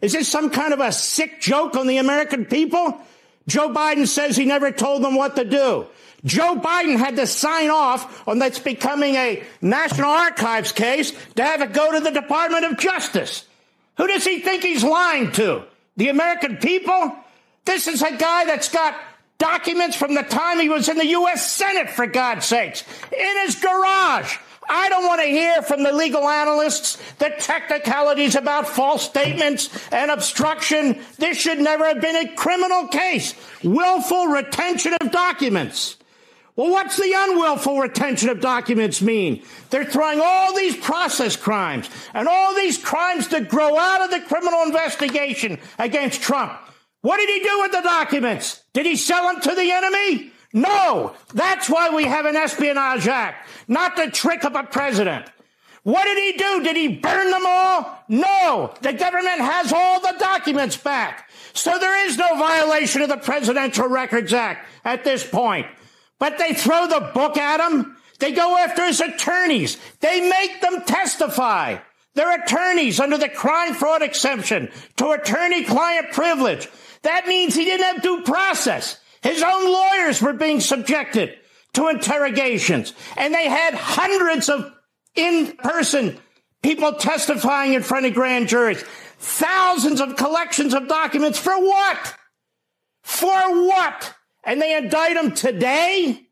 Is this some kind of a sick joke on the American people? Joe Biden says he never told them what to do. Joe Biden had to sign off on that's becoming a National Archives case to have it go to the Department of Justice. Who does he think he's lying to? The American people? This is a guy that's got documents from the time he was in the U.S. Senate, for God's sakes, in his garage. I don't want to hear from the legal analysts the technicalities about false statements and obstruction. This should never have been a criminal case. Willful retention of documents. Well, what's the unwillful retention of documents mean? They're throwing all these process crimes and all these crimes that grow out of the criminal investigation against Trump. What did he do with the documents? Did he sell them to the enemy? No. That's why we have an Espionage Act, not the trick of a president. What did he do? Did he burn them all? No. The government has all the documents back. So there is no violation of the Presidential Records Act at this point. But they throw the book at him. They go after his attorneys. They make them testify. They're attorneys under the crime fraud exception to attorney client privilege. That means he didn't have due process. His own lawyers were being subjected to interrogations and they had hundreds of in person people testifying in front of grand juries. Thousands of collections of documents for what? For what? and they indict him today.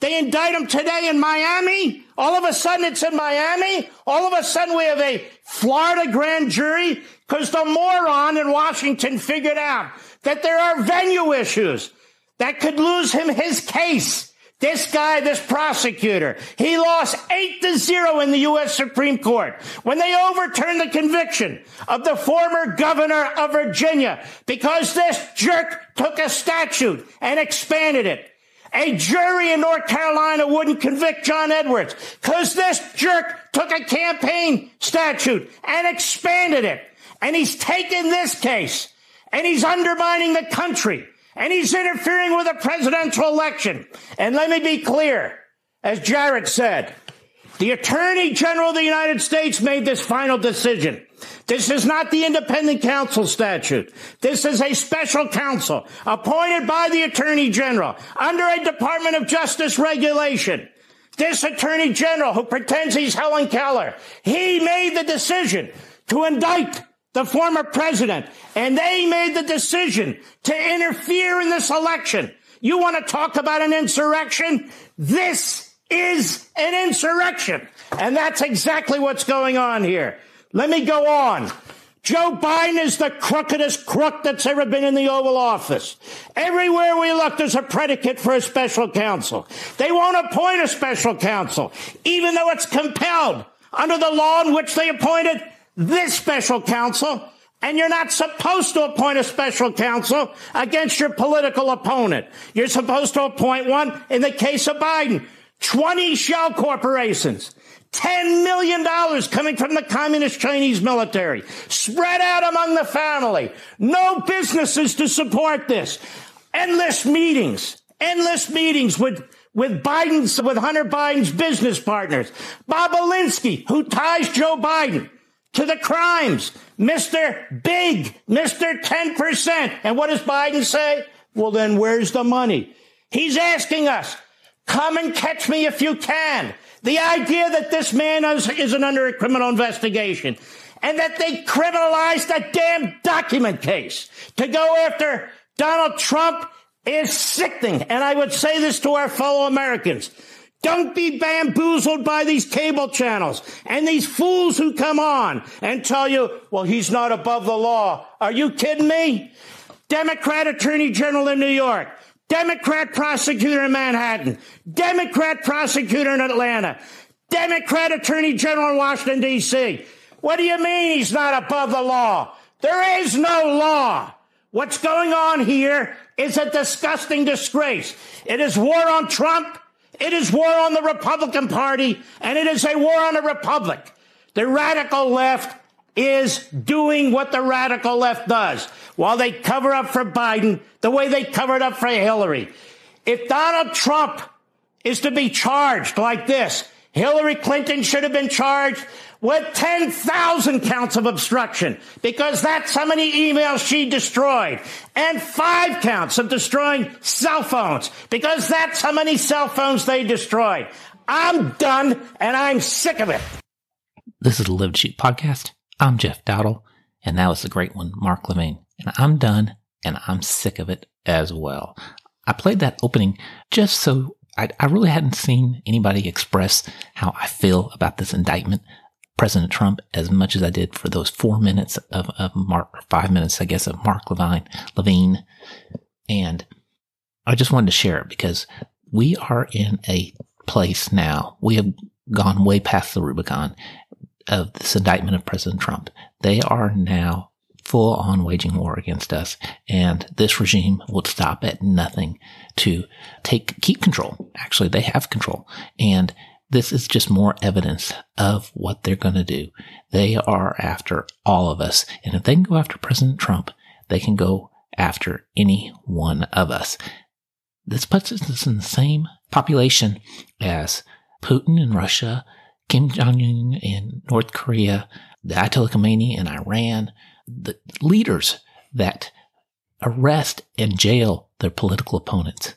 They indict him today in Miami. All of a sudden it's in Miami. All of a sudden we have a Florida grand jury because the moron in Washington figured out that there are venue issues that could lose him his case. This guy, this prosecutor, he lost eight to zero in the U.S. Supreme Court when they overturned the conviction of the former governor of Virginia because this jerk took a statute and expanded it. A jury in North Carolina wouldn't convict John Edwards because this jerk took a campaign statute and expanded it. And he's taken this case and he's undermining the country and he's interfering with a presidential election. And let me be clear, as Jarrett said, the Attorney General of the United States made this final decision. This is not the independent counsel statute. This is a special counsel appointed by the Attorney General under a Department of Justice regulation. This Attorney General who pretends he's Helen Keller, he made the decision to indict the former president, and they made the decision to interfere in this election. You want to talk about an insurrection? This is an insurrection. And that's exactly what's going on here. Let me go on. Joe Biden is the crookedest crook that's ever been in the Oval Office. Everywhere we look, there's a predicate for a special counsel. They won't appoint a special counsel, even though it's compelled under the law in which they appointed this special counsel, and you're not supposed to appoint a special counsel against your political opponent. You're supposed to appoint one in the case of Biden. 20 shell corporations. $10 million coming from the communist Chinese military, spread out among the family. No businesses to support this. Endless meetings, endless meetings with with Biden's, with Hunter Biden's business partners. Bobulinski, who ties Joe Biden to the crimes. Mr. Big, Mr. 10%. And what does Biden say? Well, then where's the money? He's asking us, come and catch me if you can. The idea that this man is, isn't under a criminal investigation and that they criminalized a damn document case to go after Donald Trump is sickening. And I would say this to our fellow Americans. Don't be bamboozled by these cable channels and these fools who come on and tell you, well, he's not above the law. Are you kidding me? Democrat Attorney General in New York, Democrat prosecutor in Manhattan, Democrat prosecutor in Atlanta, Democrat Attorney General in Washington, D.C. What do you mean he's not above the law? There is no law. What's going on here is a disgusting disgrace. It is war on Trump. It is war on the Republican Party and it is a war on the Republic. The radical left is doing what the radical left does while they cover up for Biden the way they covered up for Hillary. If Donald Trump is to be charged like this, Hillary Clinton should have been charged with 10,000 counts of obstruction because that's how many emails she destroyed and five counts of destroying cell phones because that's how many cell phones they destroyed. I'm done and I'm sick of it. This is the Live Shoot podcast. I'm Jeff Dowdle and that was the great one, Mark Levine. And I'm done and I'm sick of it as well. I played that opening just so I, I really hadn't seen anybody express how I feel about this indictment President Trump as much as I did for those four minutes of, of Mark, or five minutes, I guess, of Mark Levine, Levine. And I just wanted to share it because we are in a place now. We have gone way past the Rubicon of this indictment of President Trump. They are now full on waging war against us. And this regime will stop at nothing to take, keep control. Actually, they have control. And this is just more evidence of what they're going to do. They are after all of us. And if they can go after President Trump, they can go after any one of us. This puts us in the same population as Putin in Russia, Kim Jong Un in North Korea, the Ayatollah Khomeini in Iran, the leaders that arrest and jail their political opponents.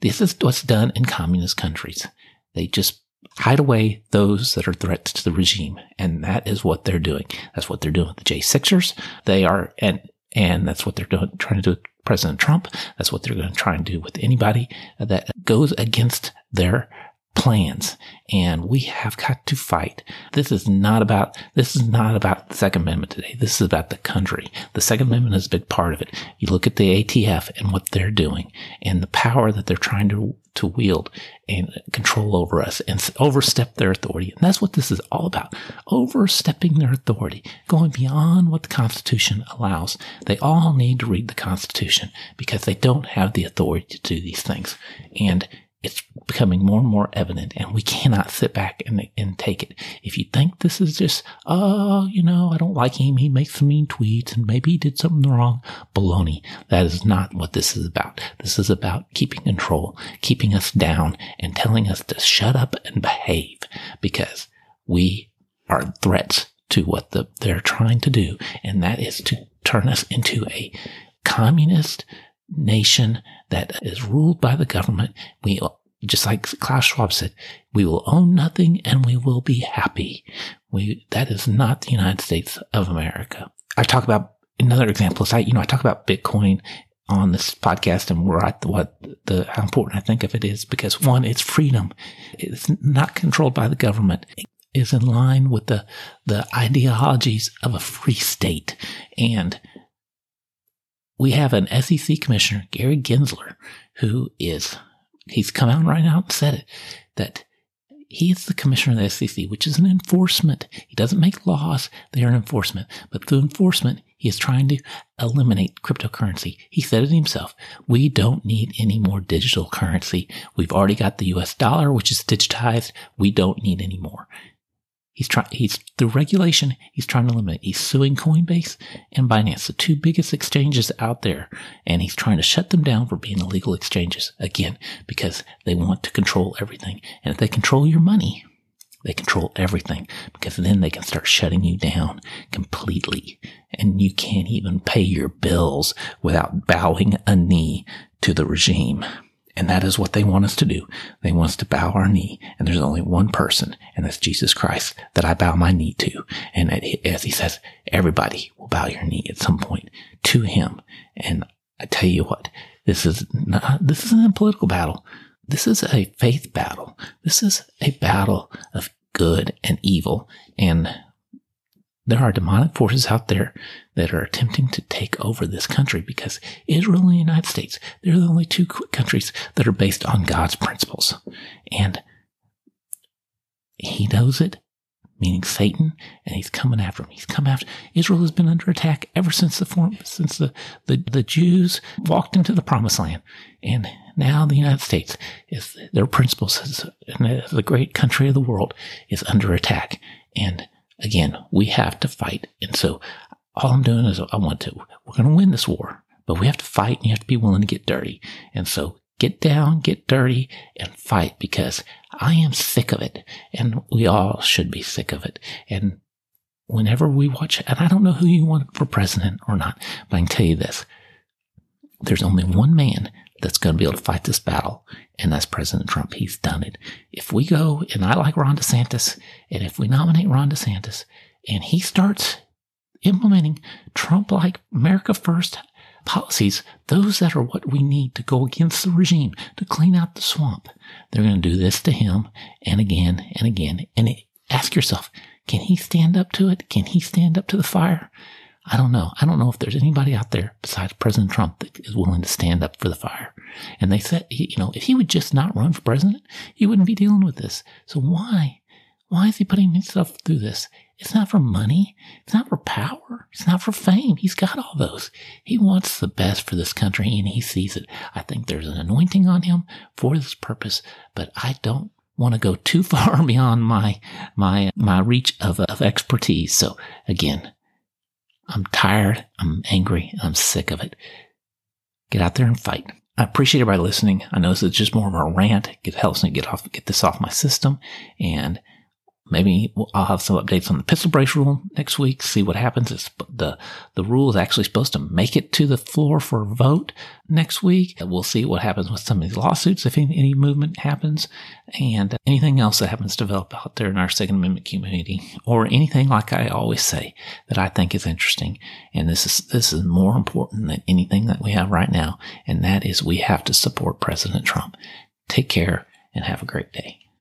This is what's done in communist countries. They just hide away those that are threats to the regime. And that is what they're doing. That's what they're doing with the J6ers. They are, and, and that's what they're doing, trying to do with President Trump. That's what they're going to try and do with anybody that goes against their plans and we have got to fight. This is not about, this is not about the Second Amendment today. This is about the country. The Second Amendment is a big part of it. You look at the ATF and what they're doing and the power that they're trying to, to wield and control over us and overstep their authority. And that's what this is all about. Overstepping their authority, going beyond what the Constitution allows. They all need to read the Constitution because they don't have the authority to do these things. And it's becoming more and more evident and we cannot sit back and, and take it. If you think this is just, oh, you know, I don't like him. He makes mean tweets and maybe he did something wrong. Baloney. That is not what this is about. This is about keeping control, keeping us down and telling us to shut up and behave because we are threats to what the, they're trying to do. And that is to turn us into a communist nation that is ruled by the government. We, just like Klaus Schwab said, we will own nothing and we will be happy. We, that is not the United States of America. I talk about another example is I, you know, I talk about Bitcoin on this podcast and where I, what the, how important I think of it is because one, it's freedom. It's not controlled by the government. It is in line with the, the ideologies of a free state. And we have an SEC commissioner, Gary Gensler, who is, he's come out right out and said it, that he is the commissioner of the SEC, which is an enforcement. He doesn't make laws. They are an enforcement. But through enforcement, he is trying to eliminate cryptocurrency. He said it himself. We don't need any more digital currency. We've already got the US dollar, which is digitized. We don't need any more. He's trying, he's through regulation, he's trying to limit. He's suing Coinbase and Binance, the two biggest exchanges out there. And he's trying to shut them down for being illegal exchanges again, because they want to control everything. And if they control your money, they control everything because then they can start shutting you down completely and you can't even pay your bills without bowing a knee to the regime. And that is what they want us to do. They want us to bow our knee. And there's only one person, and that's Jesus Christ, that I bow my knee to. And as he says, everybody will bow your knee at some point to him. And I tell you what, this is not, this isn't a political battle. This is a faith battle. This is a battle of good and evil. And there are demonic forces out there that are attempting to take over this country because Israel and the United States, they're the only two countries that are based on God's principles. And he knows it, meaning Satan, and he's coming after him. He's come after Israel has been under attack ever since the form, since the, the, the Jews walked into the promised land. And now the United States is their principles is, the great country of the world is under attack. And again, we have to fight. And so all I'm doing is I want to, we're going to win this war, but we have to fight and you have to be willing to get dirty. And so get down, get dirty, and fight because I am sick of it. And we all should be sick of it. And whenever we watch, and I don't know who you want for president or not, but I can tell you this. There's only one man that's going to be able to fight this battle, and that's President Trump. He's done it. If we go, and I like Ron DeSantis, and if we nominate Ron DeSantis, and he starts implementing Trump like America First policies, those that are what we need to go against the regime, to clean out the swamp, they're going to do this to him and again and again. And ask yourself, can he stand up to it? Can he stand up to the fire? I don't know. I don't know if there's anybody out there besides President Trump that is willing to stand up for the fire. And they said, you know, if he would just not run for president, he wouldn't be dealing with this. So why? Why is he putting himself through this? It's not for money. It's not for power. It's not for fame. He's got all those. He wants the best for this country and he sees it. I think there's an anointing on him for this purpose, but I don't want to go too far beyond my, my, my reach of, of expertise. So again, I'm tired. I'm angry. I'm sick of it. Get out there and fight. I appreciate everybody listening. I know this is just more of a rant. It helps me get off, get this off my system. And Maybe I'll have some updates on the pistol brace rule next week. See what happens. It's the the rule is actually supposed to make it to the floor for a vote next week. We'll see what happens with some of these lawsuits if any, any movement happens, and anything else that happens to develop out there in our Second Amendment community, or anything like I always say that I think is interesting. And this is this is more important than anything that we have right now, and that is we have to support President Trump. Take care and have a great day.